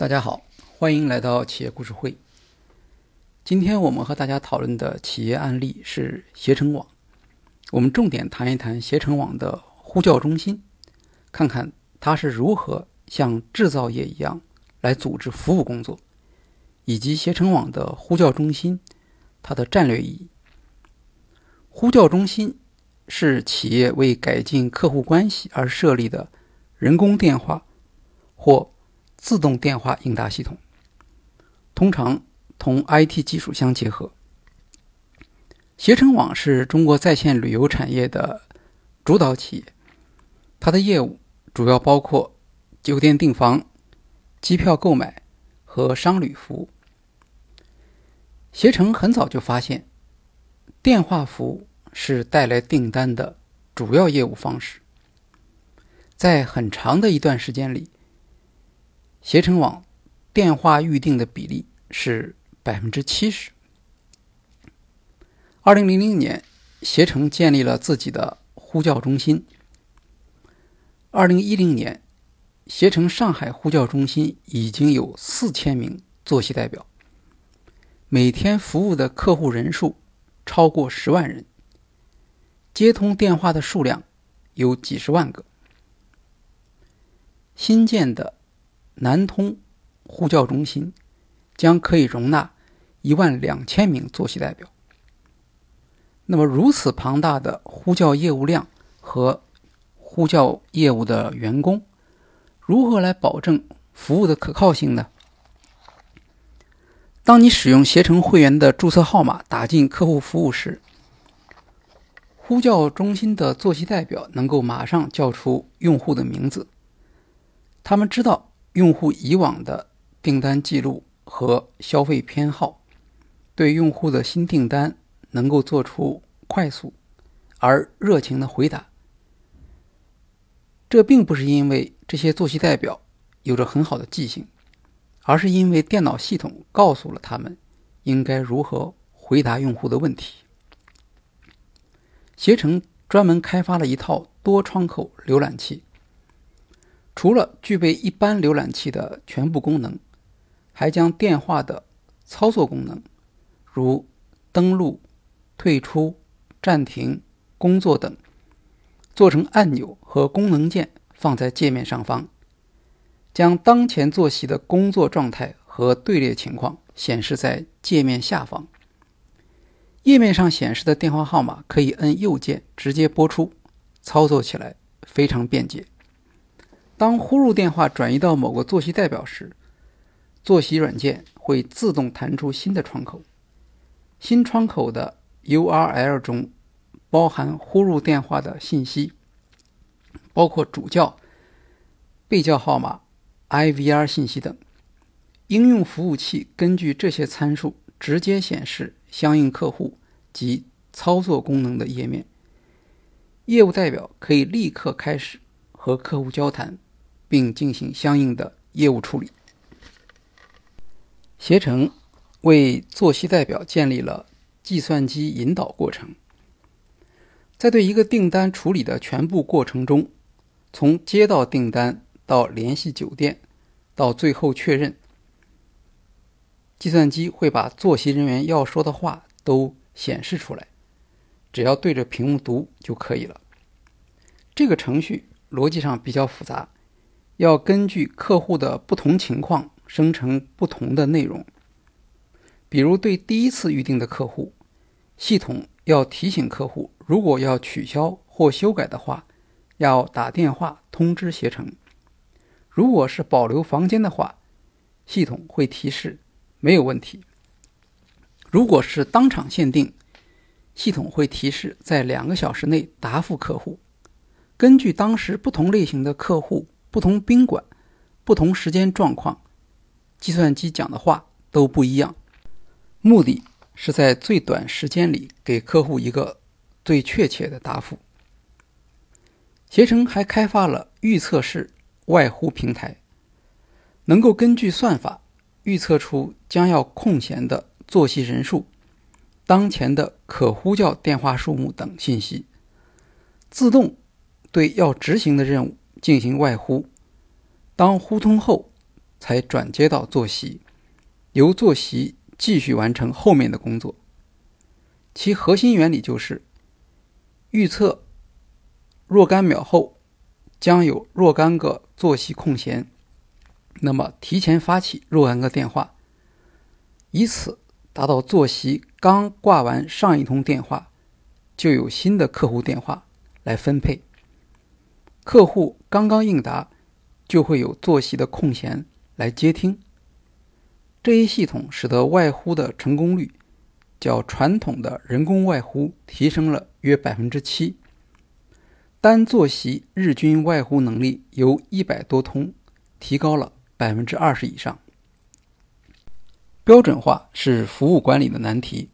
大家好，欢迎来到企业故事会。今天我们和大家讨论的企业案例是携程网。我们重点谈一谈携程网的呼叫中心，看看它是如何像制造业一样来组织服务工作，以及携程网的呼叫中心它的战略意义。呼叫中心是企业为改进客户关系而设立的人工电话或自动电话应答系统，通常同 IT 技术相结合。携程网是中国在线旅游产业的主导企业，它的业务主要包括酒店订房、机票购买和商旅服务。携程很早就发现，电话服务是带来订单的主要业务方式，在很长的一段时间里。携程网电话预订的比例是百分之七十。二零零零年，携程建立了自己的呼叫中心。二零一零年，携程上海呼叫中心已经有四千名坐席代表，每天服务的客户人数超过十万人，接通电话的数量有几十万个。新建的。南通呼叫中心将可以容纳一万两千名坐席代表。那么，如此庞大的呼叫业务量和呼叫业务的员工，如何来保证服务的可靠性呢？当你使用携程会员的注册号码打进客户服务时，呼叫中心的坐席代表能够马上叫出用户的名字，他们知道。用户以往的订单记录和消费偏好，对用户的新订单能够做出快速而热情的回答。这并不是因为这些坐席代表有着很好的记性，而是因为电脑系统告诉了他们应该如何回答用户的问题。携程专门开发了一套多窗口浏览器。除了具备一般浏览器的全部功能，还将电话的操作功能，如登录、退出、暂停、工作等，做成按钮和功能键放在界面上方，将当前坐席的工作状态和队列情况显示在界面下方。页面上显示的电话号码可以摁右键直接拨出，操作起来非常便捷。当呼入电话转移到某个坐席代表时，坐席软件会自动弹出新的窗口。新窗口的 URL 中包含呼入电话的信息，包括主叫、被叫号码、IVR 信息等。应用服务器根据这些参数直接显示相应客户及操作功能的页面。业务代表可以立刻开始和客户交谈。并进行相应的业务处理。携程为坐席代表建立了计算机引导过程，在对一个订单处理的全部过程中，从接到订单到联系酒店，到最后确认，计算机会把坐席人员要说的话都显示出来，只要对着屏幕读就可以了。这个程序逻辑上比较复杂。要根据客户的不同情况生成不同的内容。比如，对第一次预订的客户，系统要提醒客户，如果要取消或修改的话，要打电话通知携程；如果是保留房间的话，系统会提示没有问题；如果是当场限定，系统会提示在两个小时内答复客户。根据当时不同类型的客户。不同宾馆、不同时间状况，计算机讲的话都不一样。目的是在最短时间里给客户一个最确切的答复。携程还开发了预测式外呼平台，能够根据算法预测出将要空闲的坐席人数、当前的可呼叫电话数目等信息，自动对要执行的任务。进行外呼，当呼通后，才转接到坐席，由坐席继续完成后面的工作。其核心原理就是预测若干秒后将有若干个坐席空闲，那么提前发起若干个电话，以此达到坐席刚挂完上一通电话，就有新的客户电话来分配。客户刚刚应答，就会有坐席的空闲来接听。这一系统使得外呼的成功率较传统的人工外呼提升了约百分之七。单坐席日均外呼能力由一百多通提高了百分之二十以上。标准化是服务管理的难题，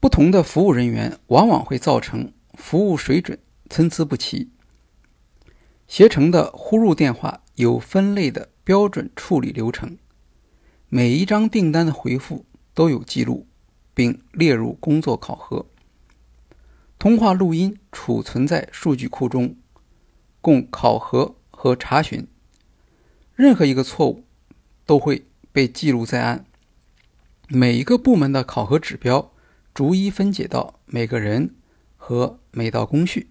不同的服务人员往往会造成服务水准参差不齐。携程的呼入电话有分类的标准处理流程，每一张订单的回复都有记录，并列入工作考核。通话录音储存在数据库中，供考核和查询。任何一个错误都会被记录在案。每一个部门的考核指标逐一分解到每个人和每道工序。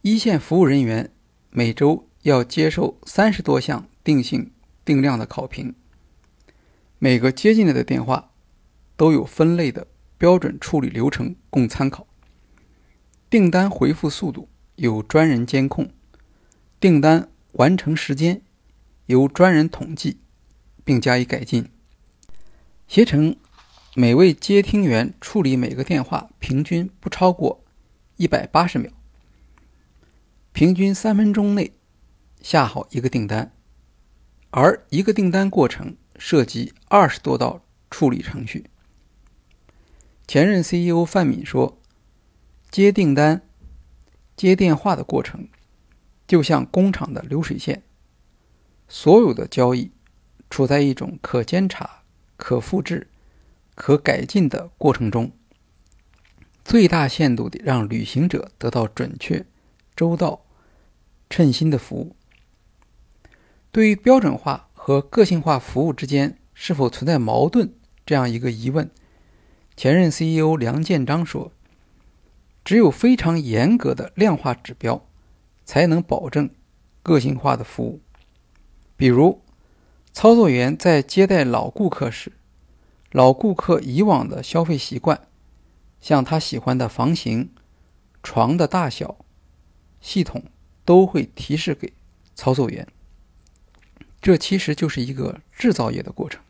一线服务人员。每周要接受三十多项定性定量的考评，每个接进来的电话都有分类的标准处理流程供参考。订单回复速度有专人监控，订单完成时间由专人统计并加以改进。携程每位接听员处理每个电话平均不超过一百八十秒。平均三分钟内下好一个订单，而一个订单过程涉及二十多道处理程序。前任 CEO 范敏说：“接订单、接电话的过程就像工厂的流水线，所有的交易处在一种可监察、可复制、可改进的过程中，最大限度地让旅行者得到准确、周到。”称心的服务。对于标准化和个性化服务之间是否存在矛盾这样一个疑问，前任 CEO 梁建章说：“只有非常严格的量化指标，才能保证个性化的服务。比如，操作员在接待老顾客时，老顾客以往的消费习惯，像他喜欢的房型、床的大小、系统。”都会提示给操作员，这其实就是一个制造业的过程。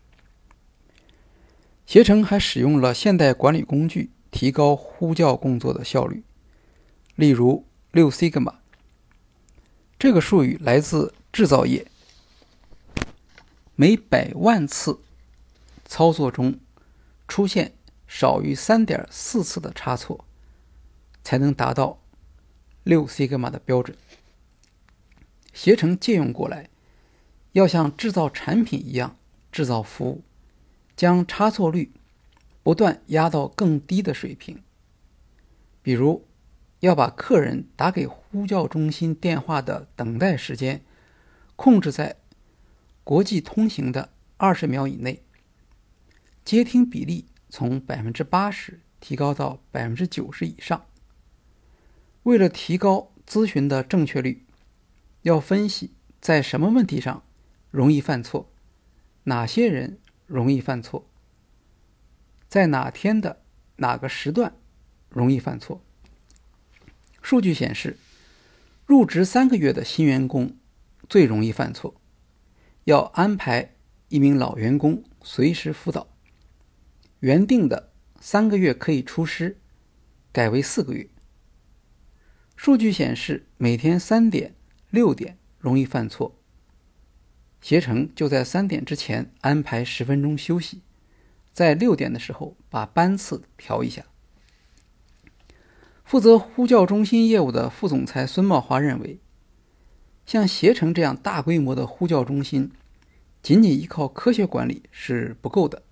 携程还使用了现代管理工具，提高呼叫工作的效率，例如六 sigma。这个术语来自制造业，每百万次操作中出现少于三点四次的差错，才能达到六 sigma 的标准。携程借用过来，要像制造产品一样制造服务，将差错率不断压到更低的水平。比如，要把客人打给呼叫中心电话的等待时间控制在国际通行的二十秒以内，接听比例从百分之八十提高到百分之九十以上。为了提高咨询的正确率。要分析在什么问题上容易犯错，哪些人容易犯错，在哪天的哪个时段容易犯错。数据显示，入职三个月的新员工最容易犯错，要安排一名老员工随时辅导。原定的三个月可以出师，改为四个月。数据显示，每天三点。六点容易犯错，携程就在三点之前安排十分钟休息，在六点的时候把班次调一下。负责呼叫中心业务的副总裁孙茂华认为，像携程这样大规模的呼叫中心，仅仅依靠科学管理是不够的，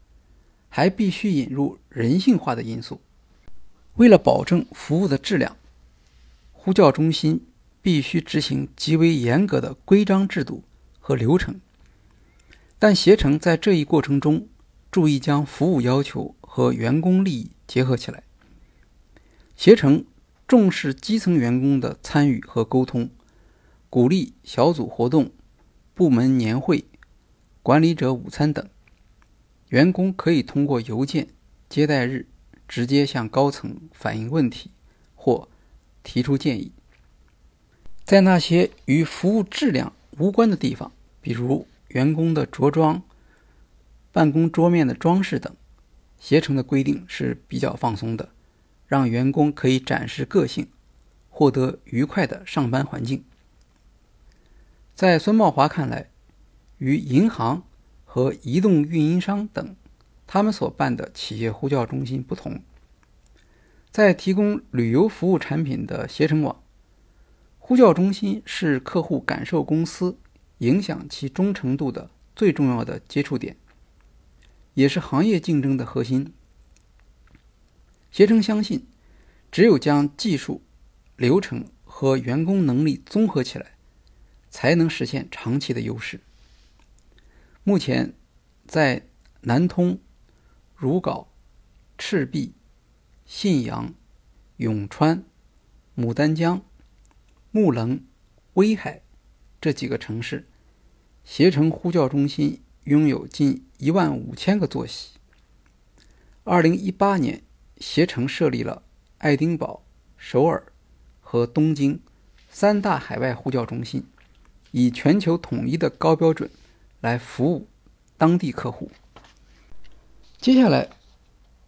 还必须引入人性化的因素。为了保证服务的质量，呼叫中心。必须执行极为严格的规章制度和流程，但携程在这一过程中注意将服务要求和员工利益结合起来。携程重视基层员工的参与和沟通，鼓励小组活动、部门年会、管理者午餐等，员工可以通过邮件、接待日直接向高层反映问题或提出建议。在那些与服务质量无关的地方，比如员工的着装、办公桌面的装饰等，携程的规定是比较放松的，让员工可以展示个性，获得愉快的上班环境。在孙茂华看来，与银行和移动运营商等他们所办的企业呼叫中心不同，在提供旅游服务产品的携程网，呼叫中心是客户感受公司。影响其忠诚度的最重要的接触点，也是行业竞争的核心。携程相信，只有将技术、流程和员工能力综合起来，才能实现长期的优势。目前，在南通、如皋、赤壁、信阳、永川、牡丹江、木棱、威海这几个城市。携程呼叫中心拥有近一万五千个座席。二零一八年，携程设立了爱丁堡、首尔和东京三大海外呼叫中心，以全球统一的高标准来服务当地客户。接下来，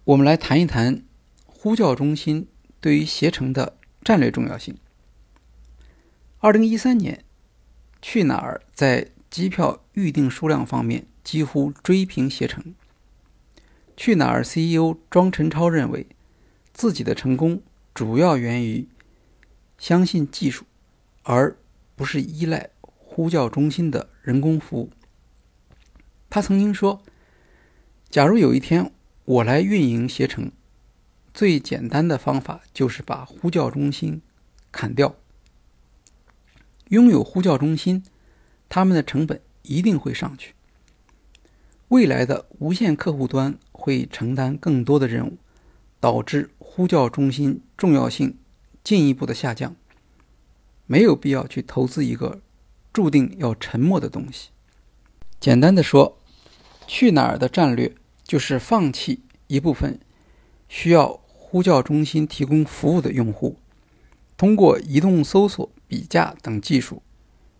我们来谈一谈呼叫中心对于携程的战略重要性。二零一三年，去哪儿在机票预订数量方面几乎追平携程。去哪儿 CEO 庄陈超认为，自己的成功主要源于相信技术，而不是依赖呼叫中心的人工服务。他曾经说：“假如有一天我来运营携程，最简单的方法就是把呼叫中心砍掉。拥有呼叫中心。”他们的成本一定会上去。未来的无线客户端会承担更多的任务，导致呼叫中心重要性进一步的下降。没有必要去投资一个注定要沉没的东西。简单的说，去哪儿的战略就是放弃一部分需要呼叫中心提供服务的用户，通过移动搜索、比价等技术。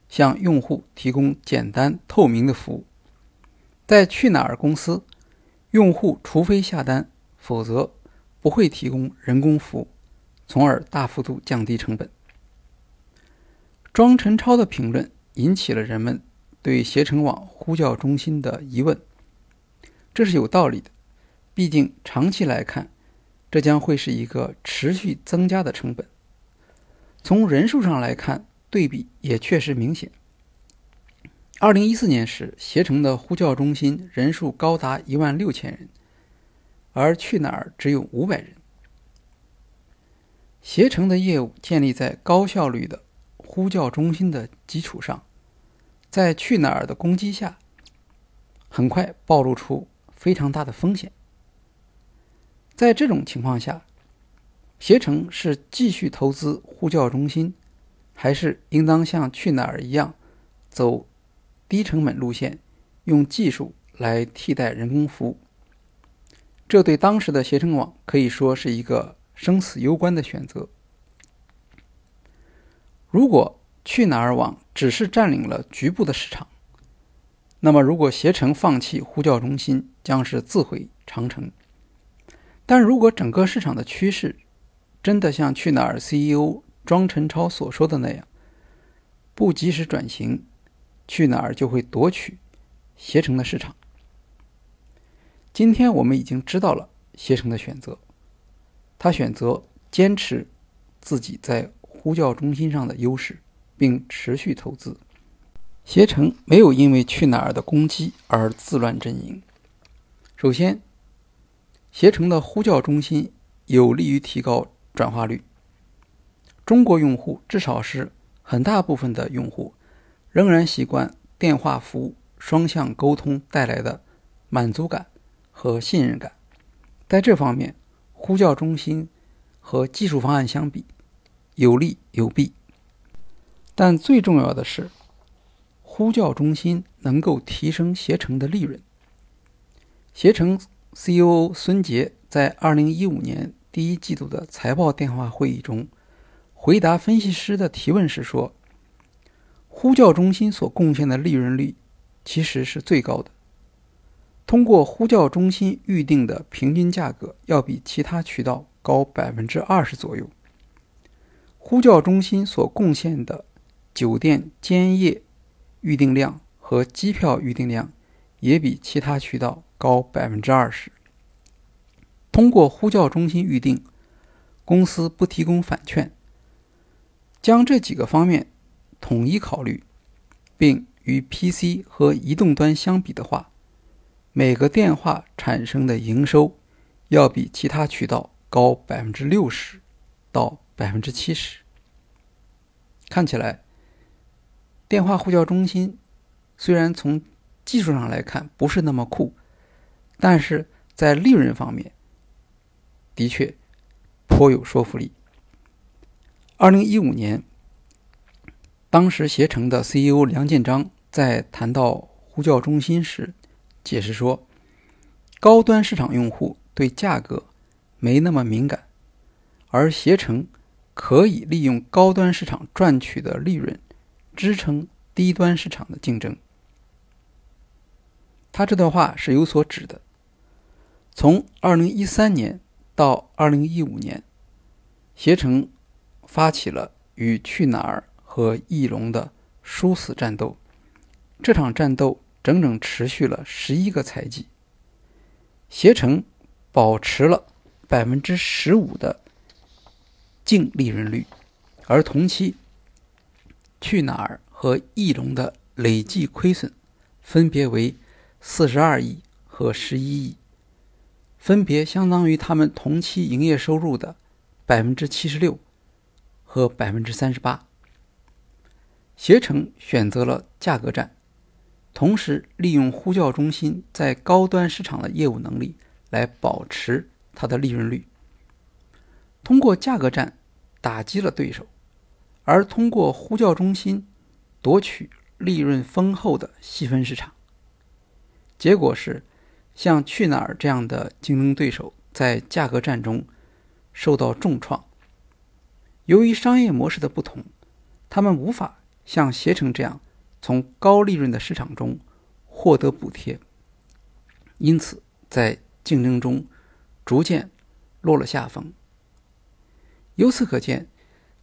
向用户提供简单透明的服务。在去哪儿公司，用户除非下单，否则不会提供人工服务，从而大幅度降低成本。庄陈超的评论引起了人们对携程网呼叫中心的疑问，这是有道理的，毕竟长期来看，这将会是一个持续增加的成本。从人数上来看。对比也确实明显。二零一四年时，携程的呼叫中心人数高达一万六千人，而去哪儿只有五百人。携程的业务建立在高效率的呼叫中心的基础上，在去哪儿的攻击下，很快暴露出非常大的风险。在这种情况下，携程是继续投资呼叫中心。还是应当像去哪儿一样，走低成本路线，用技术来替代人工服务。这对当时的携程网可以说是一个生死攸关的选择。如果去哪儿网只是占领了局部的市场，那么如果携程放弃呼叫中心，将是自毁长城。但如果整个市场的趋势真的像去哪儿 CEO，庄陈超所说的那样，不及时转型，去哪儿就会夺取携程的市场。今天我们已经知道了携程的选择，他选择坚持自己在呼叫中心上的优势，并持续投资。携程没有因为去哪儿的攻击而自乱阵营。首先，携程的呼叫中心有利于提高转化率。中国用户至少是很大部分的用户，仍然习惯电话服务双向沟通带来的满足感和信任感。在这方面，呼叫中心和技术方案相比，有利有弊。但最重要的是，呼叫中心能够提升携程的利润。携程 COO 孙杰在2015年第一季度的财报电话会议中，回答分析师的提问时说。呼叫中心所贡献的利润率其实是最高的。通过呼叫中心预定的平均价格要比其他渠道高百分之二十左右。呼叫中心所贡献的酒店间夜预订量和机票预订量也比其他渠道高百分之二十。通过呼叫中心预订，公司不提供返券。将这几个方面。统一考虑，并与 PC 和移动端相比的话，每个电话产生的营收要比其他渠道高百分之六十到百分之七十。看起来，电话呼叫中心虽然从技术上来看不是那么酷，但是在利润方面的确颇有说服力。二零一五年。当时携程的 CEO 梁建章在谈到呼叫中心时，解释说，高端市场用户对价格没那么敏感，而携程可以利用高端市场赚取的利润支撑低端市场的竞争。他这段话是有所指的。从2013年到2015年，携程发起了与去哪儿。和翼龙的殊死战斗，这场战斗整整持续了十一个财季。携程保持了百分之十五的净利润率，而同期去哪儿和翼龙的累计亏损分别为四十二亿和十一亿，分别相当于他们同期营业收入的百分之七十六和百分之三十八。携程选择了价格战，同时利用呼叫中心在高端市场的业务能力来保持它的利润率。通过价格战打击了对手，而通过呼叫中心夺取利润丰厚的细分市场。结果是，像去哪儿这样的竞争对手在价格战中受到重创。由于商业模式的不同，他们无法。像携程这样从高利润的市场中获得补贴，因此在竞争中逐渐落了下风。由此可见，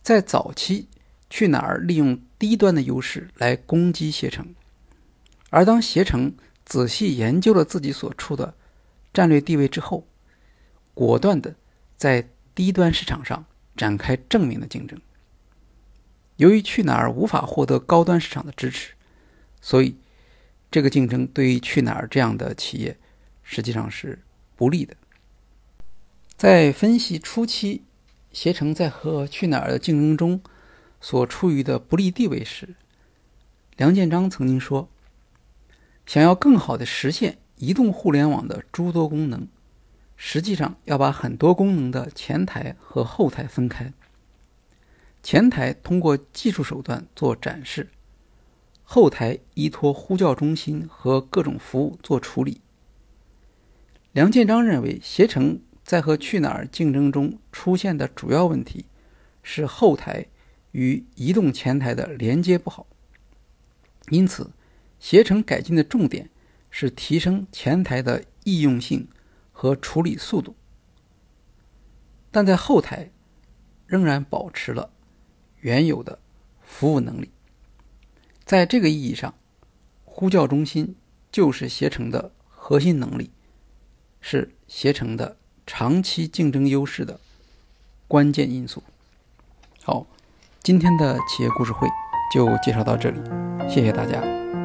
在早期，去哪儿利用低端的优势来攻击携程，而当携程仔细研究了自己所处的战略地位之后，果断的在低端市场上展开正面的竞争。由于去哪儿无法获得高端市场的支持，所以这个竞争对于去哪儿这样的企业实际上是不利的。在分析初期，携程在和去哪儿的竞争中所处于的不利地位时，梁建章曾经说：“想要更好的实现移动互联网的诸多功能，实际上要把很多功能的前台和后台分开。”前台通过技术手段做展示，后台依托呼叫中心和各种服务做处理。梁建章认为，携程在和去哪儿竞争中出现的主要问题是后台与移动前台的连接不好，因此，携程改进的重点是提升前台的易用性和处理速度，但在后台仍然保持了。原有的服务能力，在这个意义上，呼叫中心就是携程的核心能力，是携程的长期竞争优势的关键因素。好，今天的企业故事会就介绍到这里，谢谢大家。